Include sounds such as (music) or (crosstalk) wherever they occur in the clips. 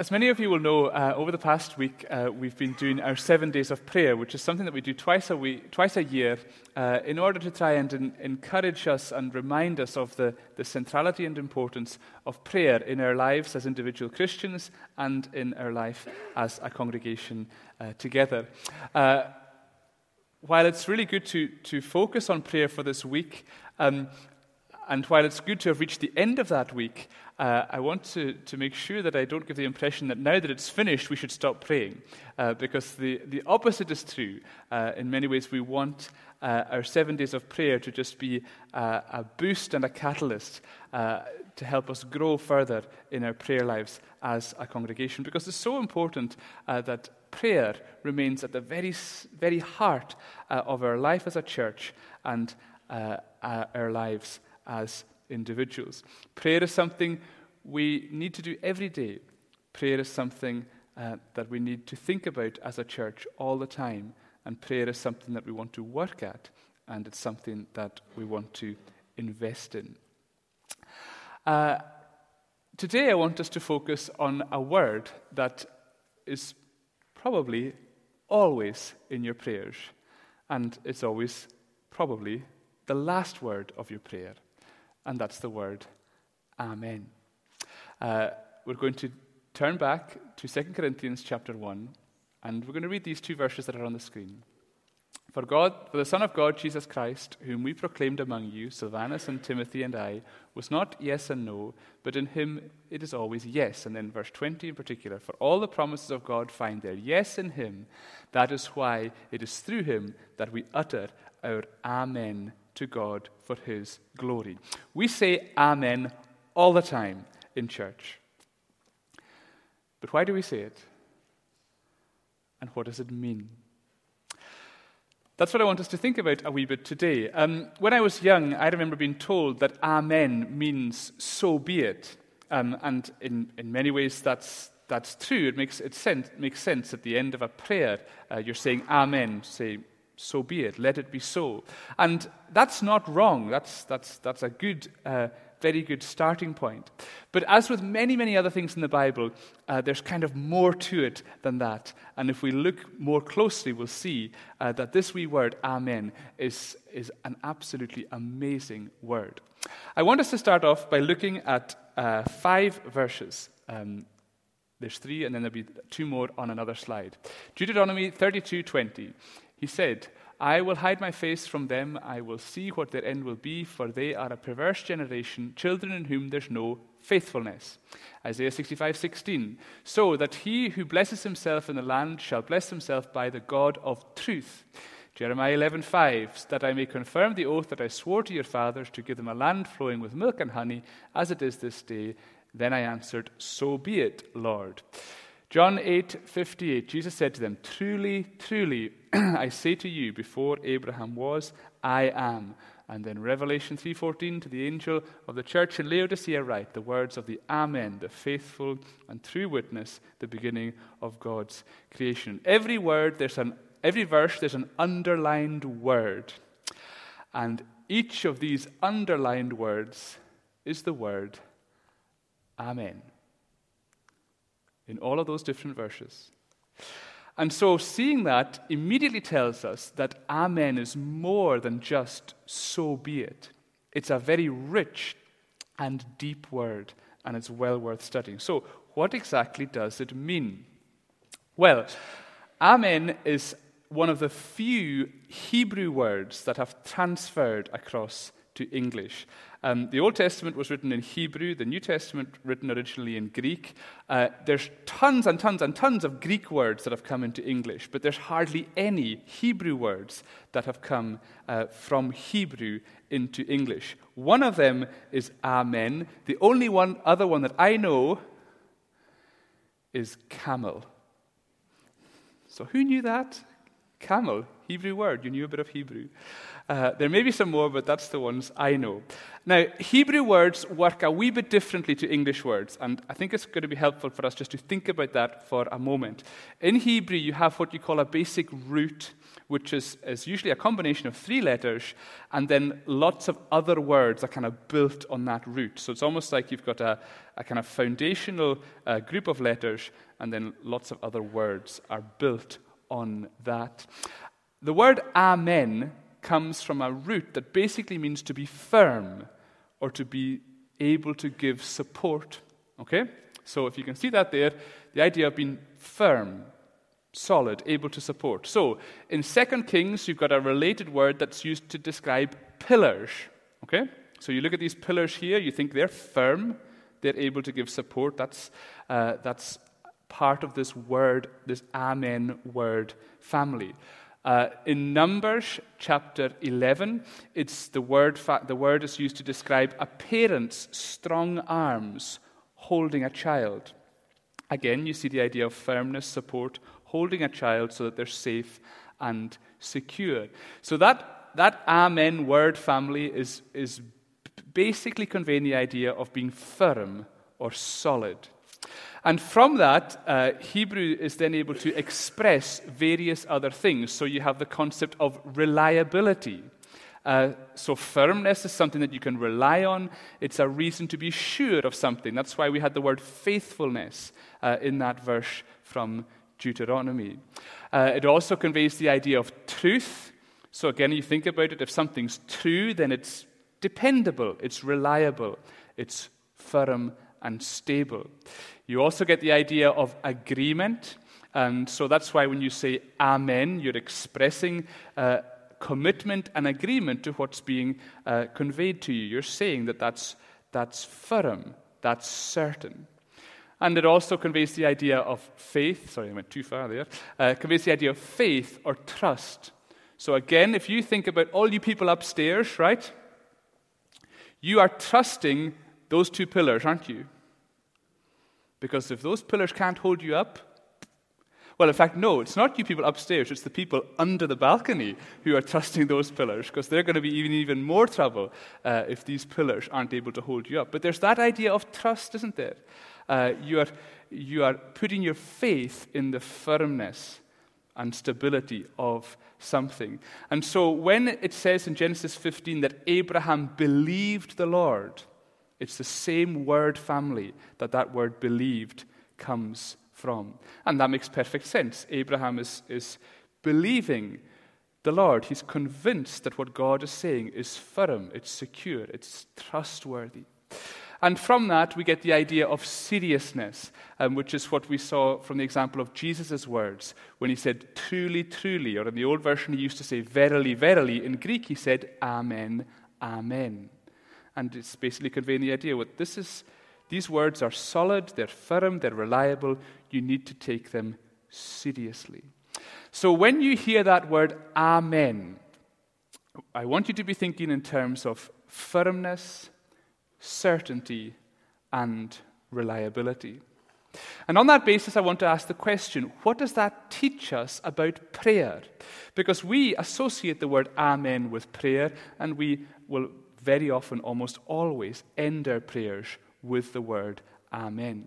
As many of you will know, uh, over the past week, uh, we've been doing our seven days of prayer, which is something that we do twice a week, twice a year, uh, in order to try and in, encourage us and remind us of the, the centrality and importance of prayer in our lives as individual Christians and in our life as a congregation uh, together. Uh, while it's really good to, to focus on prayer for this week, um, and while it's good to have reached the end of that week, uh, I want to, to make sure that I don't give the impression that now that it's finished, we should stop praying. Uh, because the, the opposite is true. Uh, in many ways, we want uh, our seven days of prayer to just be uh, a boost and a catalyst uh, to help us grow further in our prayer lives as a congregation. Because it's so important that prayer remains at the very, very heart of our life as a church and our lives as individuals. Prayer is something we need to do every day. Prayer is something uh, that we need to think about as a church all the time. And prayer is something that we want to work at, and it's something that we want to invest in. Uh, today, I want us to focus on a word that is probably always in your prayers, and it's always probably the last word of your prayer and that's the word Amen. Uh, we're going to turn back to 2 Corinthians chapter 1, and we're going to read these two verses that are on the screen. For God, for the Son of God, Jesus Christ, whom we proclaimed among you, Silvanus and Timothy and I, was not yes and no, but in him it is always yes. And then verse 20 in particular, for all the promises of God find their yes in him. That is why it is through him that we utter our Amen to God for his glory. We say Amen all the time in church. But why do we say it? And what does it mean? That's what I want us to think about a wee bit today. Um, when I was young, I remember being told that Amen means so be it. Um, and in, in many ways, that's, that's true. It makes, it sense, makes sense at the end of a prayer. Uh, you're saying Amen, say, so be it. Let it be so. And that's not wrong. That's, that's, that's a good, uh, very good starting point. But as with many, many other things in the Bible, uh, there's kind of more to it than that. And if we look more closely, we'll see uh, that this wee word, Amen, is, is an absolutely amazing word. I want us to start off by looking at uh, five verses. Um, there's three, and then there'll be two more on another slide. Deuteronomy 32:20. He said, I will hide my face from them. I will see what their end will be, for they are a perverse generation, children in whom there's no faithfulness. Isaiah 65:16. So that he who blesses himself in the land shall bless himself by the God of truth. Jeremiah 11:5 that I may confirm the oath that I swore to your fathers to give them a land flowing with milk and honey as it is this day. Then I answered, so be it, Lord. John 8:58 Jesus said to them, "Truly, truly, (clears throat) I say to you, before Abraham was, I am." And then Revelation 3:14 to the angel of the church in Laodicea write the words of the Amen, the faithful and true witness, the beginning of God's creation. Every word there's an every verse there's an underlined word. And each of these underlined words is the word Amen in all of those different verses. And so, seeing that immediately tells us that Amen is more than just so be it. It's a very rich and deep word, and it's well worth studying. So, what exactly does it mean? Well, Amen is one of the few Hebrew words that have transferred across to English. Um, the Old Testament was written in Hebrew, the New Testament written originally in Greek. Uh, there's tons and tons and tons of Greek words that have come into English, but there's hardly any Hebrew words that have come uh, from Hebrew into English. One of them is Amen. The only one other one that I know is camel. So who knew that? Camel, Hebrew word. You knew a bit of Hebrew. Uh, there may be some more, but that's the ones I know. Now, Hebrew words work a wee bit differently to English words, and I think it's going to be helpful for us just to think about that for a moment. In Hebrew, you have what you call a basic root, which is, is usually a combination of three letters, and then lots of other words are kind of built on that root. So it's almost like you've got a, a kind of foundational uh, group of letters, and then lots of other words are built on that. The word Amen comes from a root that basically means to be firm or to be able to give support. Okay? So if you can see that there, the idea of being firm, solid, able to support. So in 2 Kings, you've got a related word that's used to describe pillars. Okay? So you look at these pillars here, you think they're firm, they're able to give support. That's, uh, that's part of this word, this Amen word family. Uh, in Numbers chapter 11, it's the word, fa- the word is used to describe a parent's strong arms holding a child. Again, you see the idea of firmness, support, holding a child so that they're safe and secure. So that, that Amen word family is, is basically conveying the idea of being firm or solid. And from that, uh, Hebrew is then able to express various other things. So you have the concept of reliability. Uh, so, firmness is something that you can rely on. It's a reason to be sure of something. That's why we had the word faithfulness uh, in that verse from Deuteronomy. Uh, it also conveys the idea of truth. So, again, you think about it if something's true, then it's dependable, it's reliable, it's firm and stable. You also get the idea of agreement. And so that's why when you say Amen, you're expressing uh, commitment and agreement to what's being uh, conveyed to you. You're saying that that's, that's firm, that's certain. And it also conveys the idea of faith. Sorry, I went too far there. Uh, conveys the idea of faith or trust. So, again, if you think about all you people upstairs, right? You are trusting those two pillars, aren't you? Because if those pillars can't hold you up, well, in fact, no, it's not you people upstairs, it's the people under the balcony who are trusting those pillars, because they're going to be even, even more trouble uh, if these pillars aren't able to hold you up. But there's that idea of trust, isn't there? Uh, you, are, you are putting your faith in the firmness and stability of something. And so when it says in Genesis 15 that Abraham believed the Lord, it's the same word family that that word believed comes from. And that makes perfect sense. Abraham is, is believing the Lord. He's convinced that what God is saying is firm, it's secure, it's trustworthy. And from that, we get the idea of seriousness, um, which is what we saw from the example of Jesus' words when he said, truly, truly, or in the old version, he used to say, verily, verily. In Greek, he said, amen, amen. And it's basically conveying the idea what this is these words are solid, they're firm, they're reliable. You need to take them seriously. So when you hear that word amen, I want you to be thinking in terms of firmness, certainty, and reliability. And on that basis, I want to ask the question what does that teach us about prayer? Because we associate the word amen with prayer, and we will very often, almost always, end our prayers with the word Amen.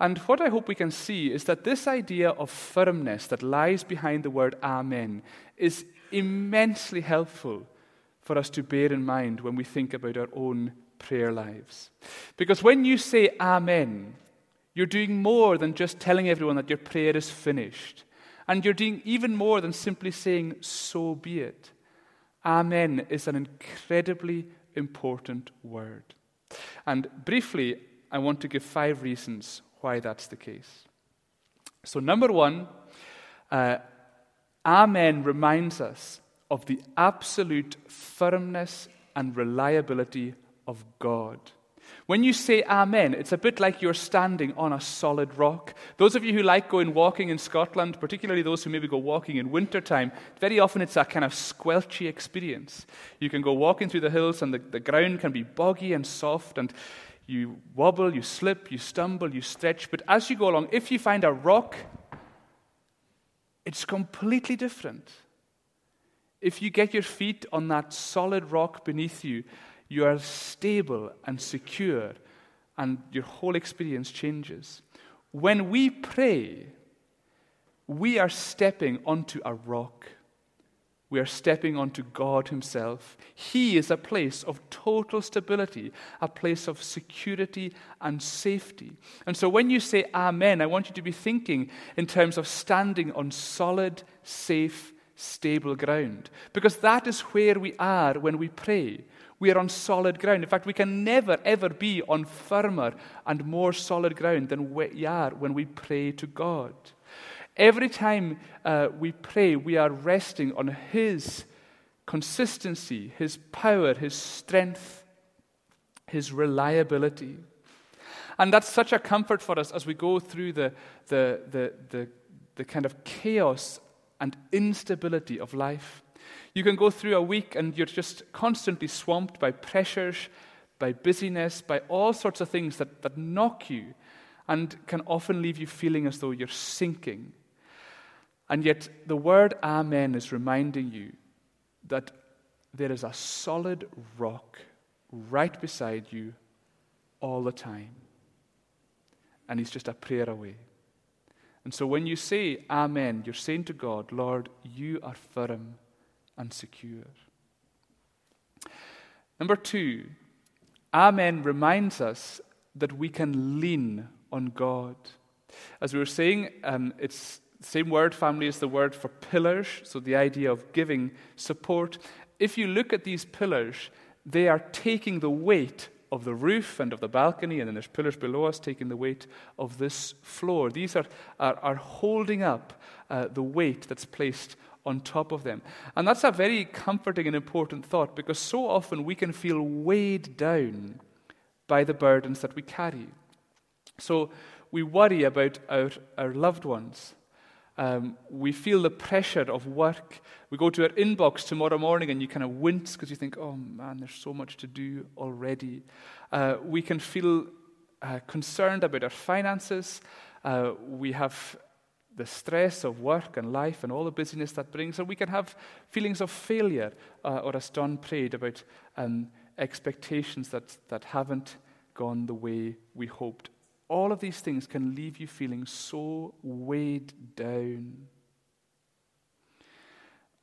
And what I hope we can see is that this idea of firmness that lies behind the word Amen is immensely helpful for us to bear in mind when we think about our own prayer lives. Because when you say Amen, you're doing more than just telling everyone that your prayer is finished. And you're doing even more than simply saying, So be it. Amen is an incredibly important word. And briefly, I want to give five reasons why that's the case. So, number one, uh, Amen reminds us of the absolute firmness and reliability of God. When you say Amen, it's a bit like you're standing on a solid rock. Those of you who like going walking in Scotland, particularly those who maybe go walking in wintertime, very often it's a kind of squelchy experience. You can go walking through the hills and the, the ground can be boggy and soft and you wobble, you slip, you stumble, you stretch. But as you go along, if you find a rock, it's completely different. If you get your feet on that solid rock beneath you, you are stable and secure, and your whole experience changes. When we pray, we are stepping onto a rock. We are stepping onto God Himself. He is a place of total stability, a place of security and safety. And so when you say Amen, I want you to be thinking in terms of standing on solid, safe, stable ground. Because that is where we are when we pray. We are on solid ground. In fact, we can never, ever be on firmer and more solid ground than we are when we pray to God. Every time uh, we pray, we are resting on His consistency, His power, His strength, His reliability. And that's such a comfort for us as we go through the, the, the, the, the kind of chaos and instability of life. You can go through a week and you're just constantly swamped by pressures, by busyness, by all sorts of things that, that knock you and can often leave you feeling as though you're sinking. And yet, the word Amen is reminding you that there is a solid rock right beside you all the time. And He's just a prayer away. And so when you say Amen, you're saying to God, Lord, you are firm and secure. Number two, Amen reminds us that we can lean on God. As we were saying, um, it's same word family is the word for pillars, so the idea of giving support. If you look at these pillars, they are taking the weight of the roof and of the balcony, and then there's pillars below us taking the weight of this floor. These are, are, are holding up uh, the weight that's placed on top of them. And that's a very comforting and important thought because so often we can feel weighed down by the burdens that we carry. So we worry about our, our loved ones. Um, we feel the pressure of work. We go to our inbox tomorrow morning and you kind of wince because you think, oh man, there's so much to do already. Uh, we can feel uh, concerned about our finances. Uh, we have the stress of work and life and all the busyness that brings. And we can have feelings of failure, uh, or as Don prayed about um, expectations that, that haven't gone the way we hoped all of these things can leave you feeling so weighed down.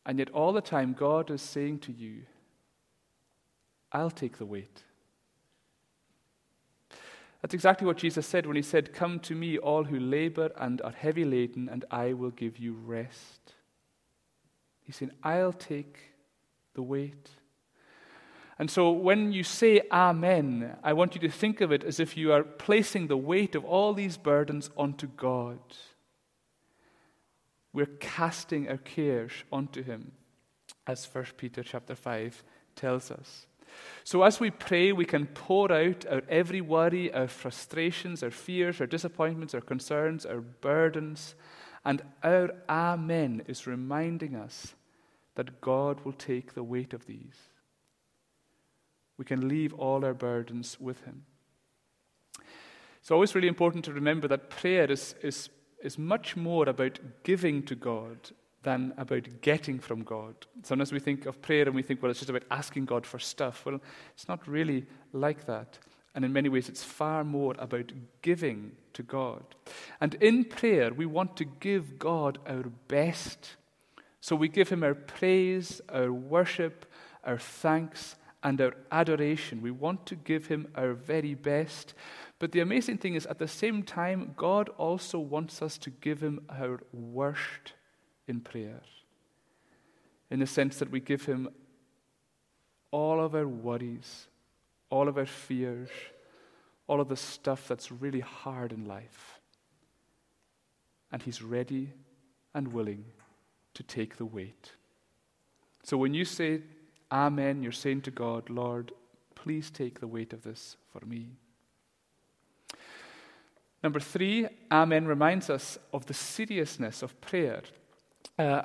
And yet, all the time, God is saying to you, I'll take the weight. That's exactly what Jesus said when he said, Come to me, all who labor and are heavy laden, and I will give you rest. He's saying, I'll take the weight. And so when you say Amen, I want you to think of it as if you are placing the weight of all these burdens onto God. We're casting our cares onto Him, as 1 Peter chapter 5 tells us. So as we pray, we can pour out our every worry, our frustrations, our fears, our disappointments, our concerns, our burdens, and our Amen is reminding us that God will take the weight of these. We can leave all our burdens with Him. It's always really important to remember that prayer is, is, is much more about giving to God than about getting from God. Sometimes we think of prayer and we think, well, it's just about asking God for stuff. Well, it's not really like that. And in many ways, it's far more about giving to God. And in prayer, we want to give God our best. So we give Him our praise, our worship, our thanks, and our adoration. We want to give Him our very best. But the amazing thing is, at the same time, God also wants us to give Him our worst in prayer. In the sense that we give Him all of our worries, all of our fears, all of the stuff that's really hard in life. And He's ready and willing to take the weight. So when you say Amen, you're saying to God, Lord, please take the weight of this for me. Number three, Amen reminds us of the seriousness of prayer. Uh,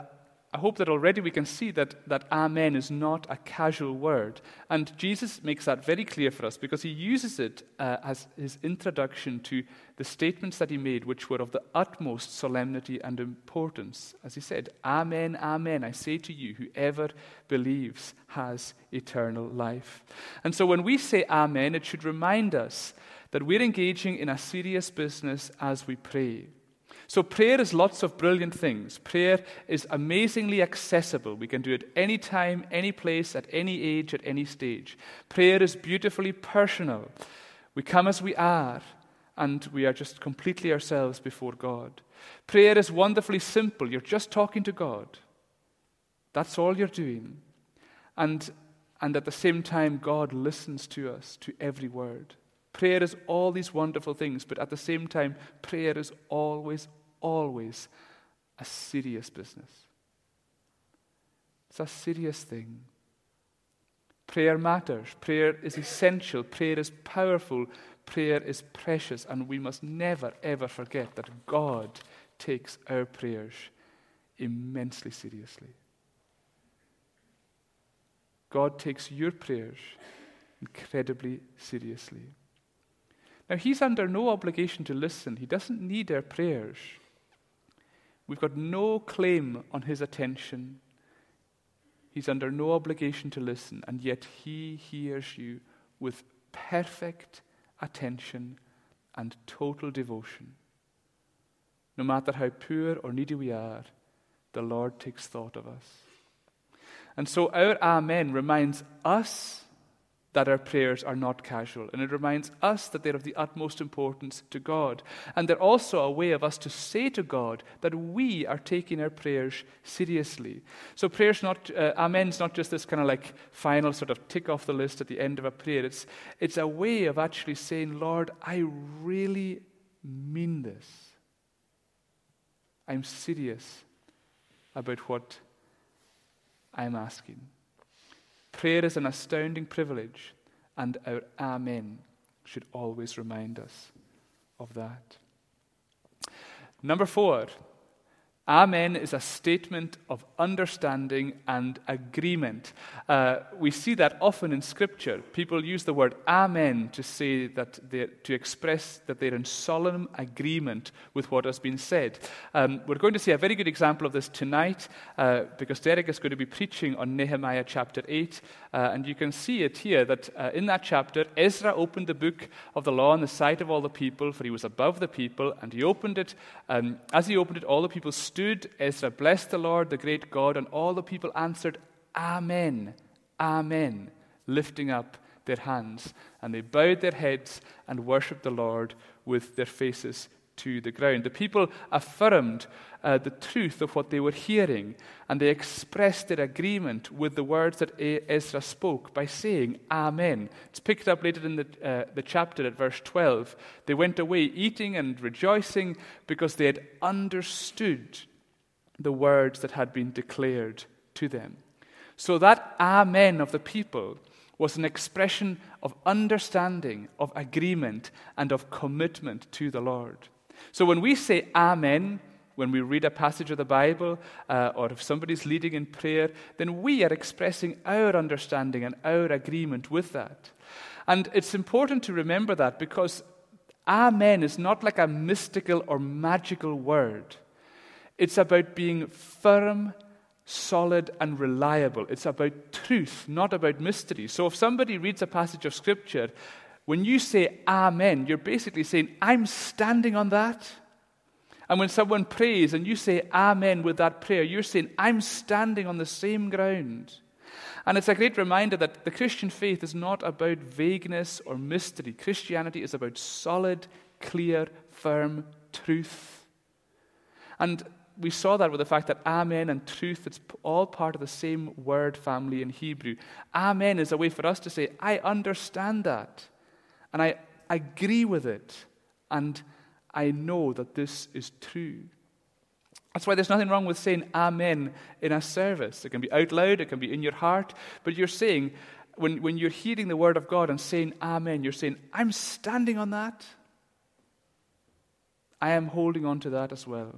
I hope that already we can see that, that Amen is not a casual word. And Jesus makes that very clear for us because he uses it uh, as his introduction to the statements that he made, which were of the utmost solemnity and importance. As he said, Amen, Amen, I say to you, whoever believes has eternal life. And so when we say Amen, it should remind us that we're engaging in a serious business as we pray. So, prayer is lots of brilliant things. Prayer is amazingly accessible. We can do it any time, any place, at any age, at any stage. Prayer is beautifully personal. We come as we are, and we are just completely ourselves before God. Prayer is wonderfully simple. You're just talking to God. That's all you're doing. And, and at the same time, God listens to us, to every word. Prayer is all these wonderful things, but at the same time, prayer is always, always a serious business. It's a serious thing. Prayer matters. Prayer is essential. Prayer is powerful. Prayer is precious. And we must never, ever forget that God takes our prayers immensely seriously. God takes your prayers incredibly seriously. Now, He's under no obligation to listen, He doesn't need our prayers. We've got no claim on his attention. He's under no obligation to listen, and yet he hears you with perfect attention and total devotion. No matter how poor or needy we are, the Lord takes thought of us. And so our Amen reminds us that our prayers are not casual. And it reminds us that they're of the utmost importance to God. And they're also a way of us to say to God that we are taking our prayers seriously. So prayer's not, uh, amen's not just this kind of like final sort of tick off the list at the end of a prayer. It's, it's a way of actually saying, Lord, I really mean this. I'm serious about what I'm asking. Prayer is an astounding privilege, and our Amen should always remind us of that. Number four, Amen is a statement of understanding and agreement. Uh, we see that often in Scripture. People use the word Amen to say that to express that they're in solemn agreement with what has been said. Um, we're going to see a very good example of this tonight uh, because Derek is going to be preaching on Nehemiah chapter 8. Uh, and you can see it here that uh, in that chapter, Ezra opened the book of the law in the sight of all the people, for he was above the people, and he opened it. Um, as he opened it, all the people stood, Ezra blessed the Lord, the great God, and all the people answered, Amen, Amen, lifting up their hands. And they bowed their heads and worshipped the Lord with their faces to the ground. The people affirmed uh, the truth of what they were hearing, and they expressed their agreement with the words that Ezra spoke by saying, Amen. It's picked up later in the, uh, the chapter at verse 12. They went away eating and rejoicing because they had understood the words that had been declared to them. So that Amen of the people was an expression of understanding, of agreement, and of commitment to the Lord. So when we say Amen, when we read a passage of the Bible, uh, or if somebody's leading in prayer, then we are expressing our understanding and our agreement with that. And it's important to remember that because Amen is not like a mystical or magical word. It's about being firm, solid, and reliable. It's about truth, not about mystery. So if somebody reads a passage of Scripture when you say Amen, you're basically saying, I'm standing on that. And when someone prays and you say Amen with that prayer, you're saying, I'm standing on the same ground. And it's a great reminder that the Christian faith is not about vagueness or mystery. Christianity is about solid, clear, firm truth. And we saw that with the fact that Amen and truth, it's all part of the same word family in Hebrew. Amen is a way for us to say, I understand that. And I agree with it. And I know that this is true. That's why there's nothing wrong with saying Amen in a service. It can be out loud, it can be in your heart, but you're saying, when, when you're hearing the word of God and saying Amen, you're saying, I'm standing on that. I am holding on to that as well.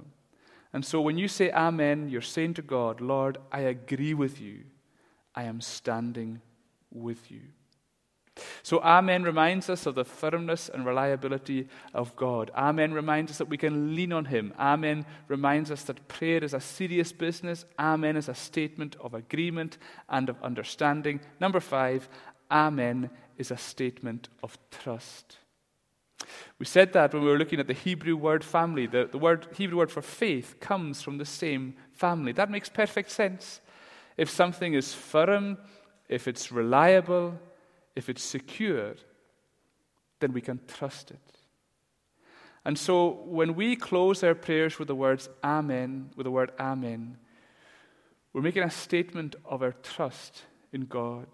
And so when you say Amen, you're saying to God, Lord, I agree with you. I am standing with you. So, Amen reminds us of the firmness and reliability of God. Amen reminds us that we can lean on Him. Amen reminds us that prayer is a serious business. Amen is a statement of agreement and of understanding. Number five, Amen is a statement of trust. We said that when we were looking at the Hebrew word family. The, the word, Hebrew word for faith comes from the same family. That makes perfect sense. If something is firm, if it's reliable, if it's secure, then we can trust it. And so when we close our prayers with the words Amen, with the word Amen, we're making a statement of our trust in God.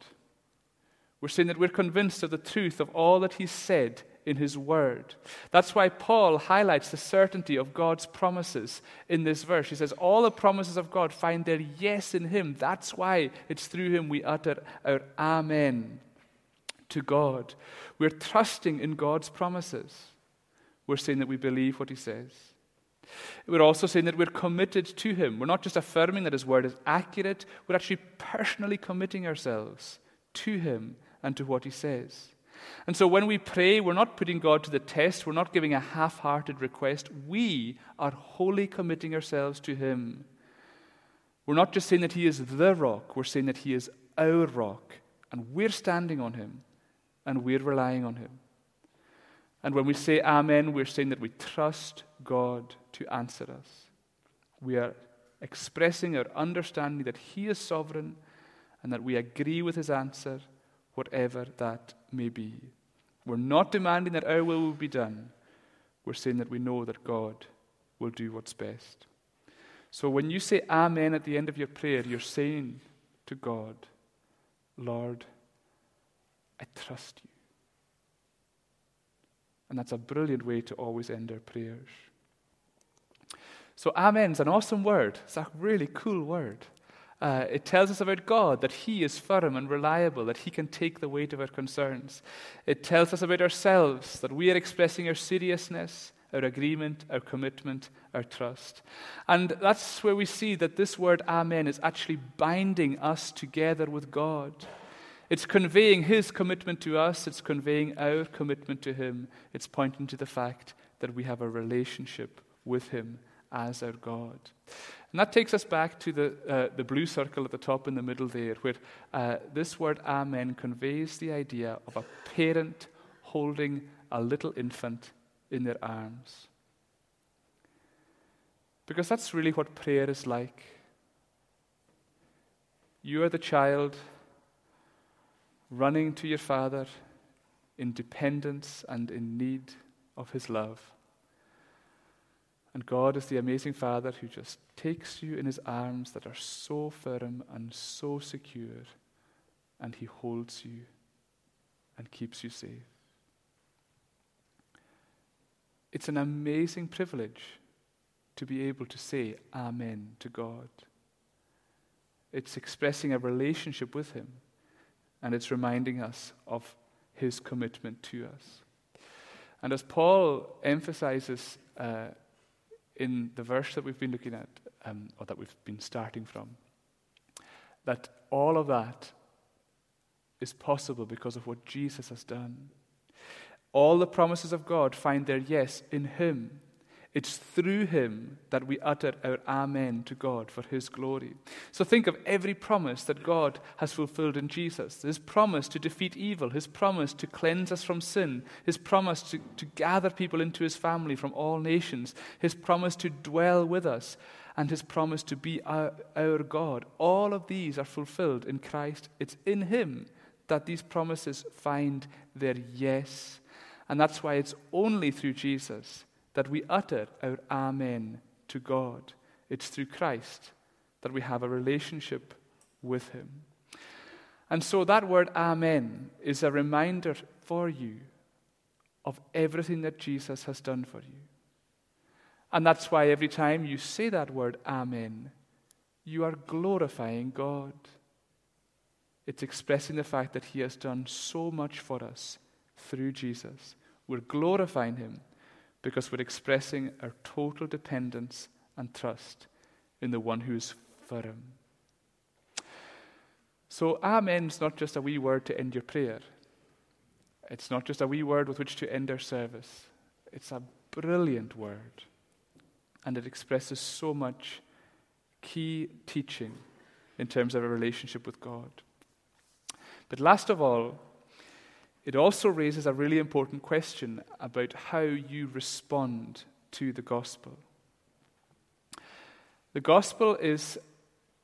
We're saying that we're convinced of the truth of all that He said in His Word. That's why Paul highlights the certainty of God's promises in this verse. He says, All the promises of God find their yes in Him. That's why it's through Him we utter our Amen to God. We're trusting in God's promises. We're saying that we believe what He says. We're also saying that we're committed to Him. We're not just affirming that His Word is accurate, we're actually personally committing ourselves to Him and to what He says. And so when we pray, we're not putting God to the test, we're not giving a half hearted request. We are wholly committing ourselves to Him. We're not just saying that He is the rock, we're saying that He is our rock, and we're standing on Him and we're relying on Him. And when we say Amen, we're saying that we trust God to answer us. We are expressing our understanding that He is sovereign and that we agree with His answer, whatever that may be. We're not demanding that our will will be done. We're saying that we know that God will do what's best. So when you say Amen at the end of your prayer, you're saying to God, Lord, I trust you. And that's a brilliant way to always end our prayers. So, Amen's an awesome word. It's a really cool word. Uh, it tells us about God, that He is firm and reliable, that He can take the weight of our concerns. It tells us about ourselves, that we are expressing our seriousness, our agreement, our commitment, our trust. And that's where we see that this word Amen is actually binding us together with God. It's conveying his commitment to us, it's conveying our commitment to him. It's pointing to the fact that we have a relationship with him as our God. And that takes us back to the, uh, the blue circle at the top in the middle there, where uh, this word Amen conveys the idea of a parent holding a little infant in their arms. Because that's really what prayer is like. You are the child running to your Father in dependence and in need of His love. And God is the amazing Father who just takes you in His arms that are so firm and so secure, and He holds you and keeps you safe. It's an amazing privilege to be able to say Amen to God. It's expressing a relationship with Him and it's reminding us of his commitment to us. And as Paul emphasizes uh, in the verse that we've been looking at, um, or that we've been starting from, that all of that is possible because of what Jesus has done. All the promises of God find their yes in Him. It's through him that we utter our Amen to God for his glory. So think of every promise that God has fulfilled in Jesus his promise to defeat evil, his promise to cleanse us from sin, his promise to, to gather people into his family from all nations, his promise to dwell with us, and his promise to be our, our God. All of these are fulfilled in Christ. It's in him that these promises find their yes. And that's why it's only through Jesus that we utter our Amen to God. It's through Christ that we have a relationship with Him. And so that word Amen is a reminder for you of everything that Jesus has done for you. And that's why every time you say that word Amen, you are glorifying God. It's expressing the fact that He has done so much for us through Jesus. We're glorifying Him because we're expressing our total dependence and trust in the one who is firm. So, Amen is not just a wee word to end your prayer. It's not just a wee word with which to end our service. It's a brilliant word. And it expresses so much key teaching in terms of a relationship with God. But last of all, it also raises a really important question about how you respond to the gospel. The gospel is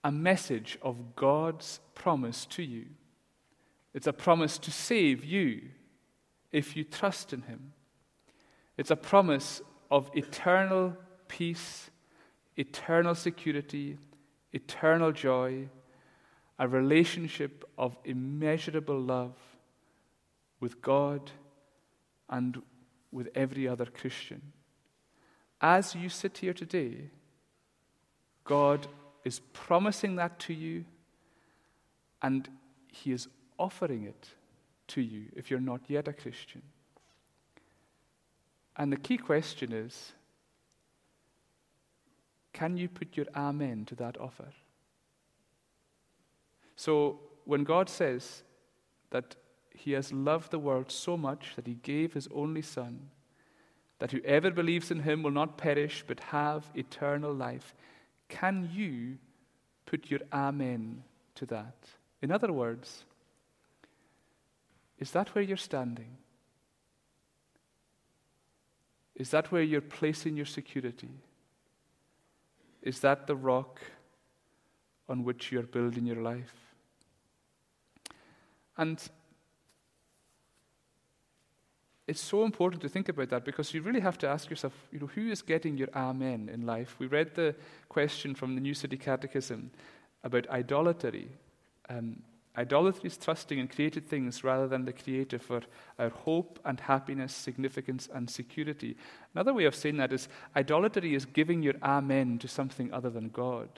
a message of God's promise to you. It's a promise to save you if you trust in Him. It's a promise of eternal peace, eternal security, eternal joy, a relationship of immeasurable love with God and with every other Christian. As you sit here today, God is promising that to you, and He is offering it to you if you're not yet a Christian. And the key question is can you put your amen to that offer? So, when God says that He has loved the world so much that He gave His only Son, that whoever believes in Him will not perish but have eternal life, can you put your amen to that? In other words, is that where you're standing? Is that where you're placing your security? Is that the rock on which you're building your life? And it's so important to think about that because you really have to ask yourself, you know, who is getting your amen in life? We read the question from the New City Catechism about idolatry. Um, idolatry is trusting in created things rather than the Creator for our hope and happiness, significance and security. Another way of saying that is idolatry is giving your amen to something other than God.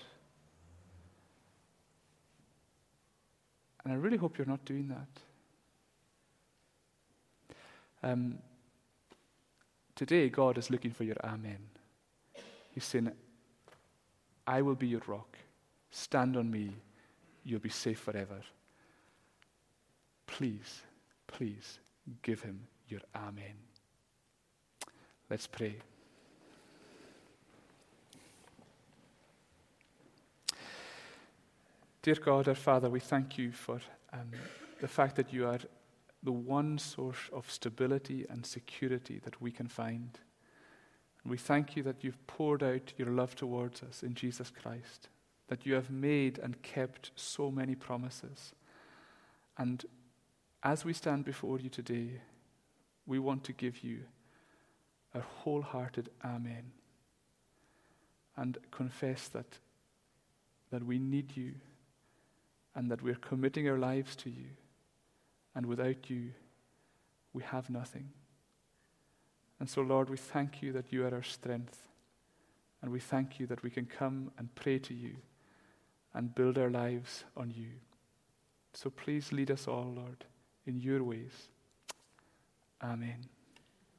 And I really hope you're not doing that. Um, today, God is looking for your amen. He's saying, I will be your rock. Stand on me. You'll be safe forever. Please, please give him your amen. Let's pray. Dear God, our Father, we thank you for um, the fact that you are the one source of stability and security that we can find. And we thank you that you've poured out your love towards us in Jesus Christ, that you have made and kept so many promises. And as we stand before you today, we want to give you a wholehearted Amen and confess that, that we need you and that we're committing our lives to you and without you, we have nothing. And so, Lord, we thank you that you are our strength. And we thank you that we can come and pray to you and build our lives on you. So please lead us all, Lord, in your ways. Amen.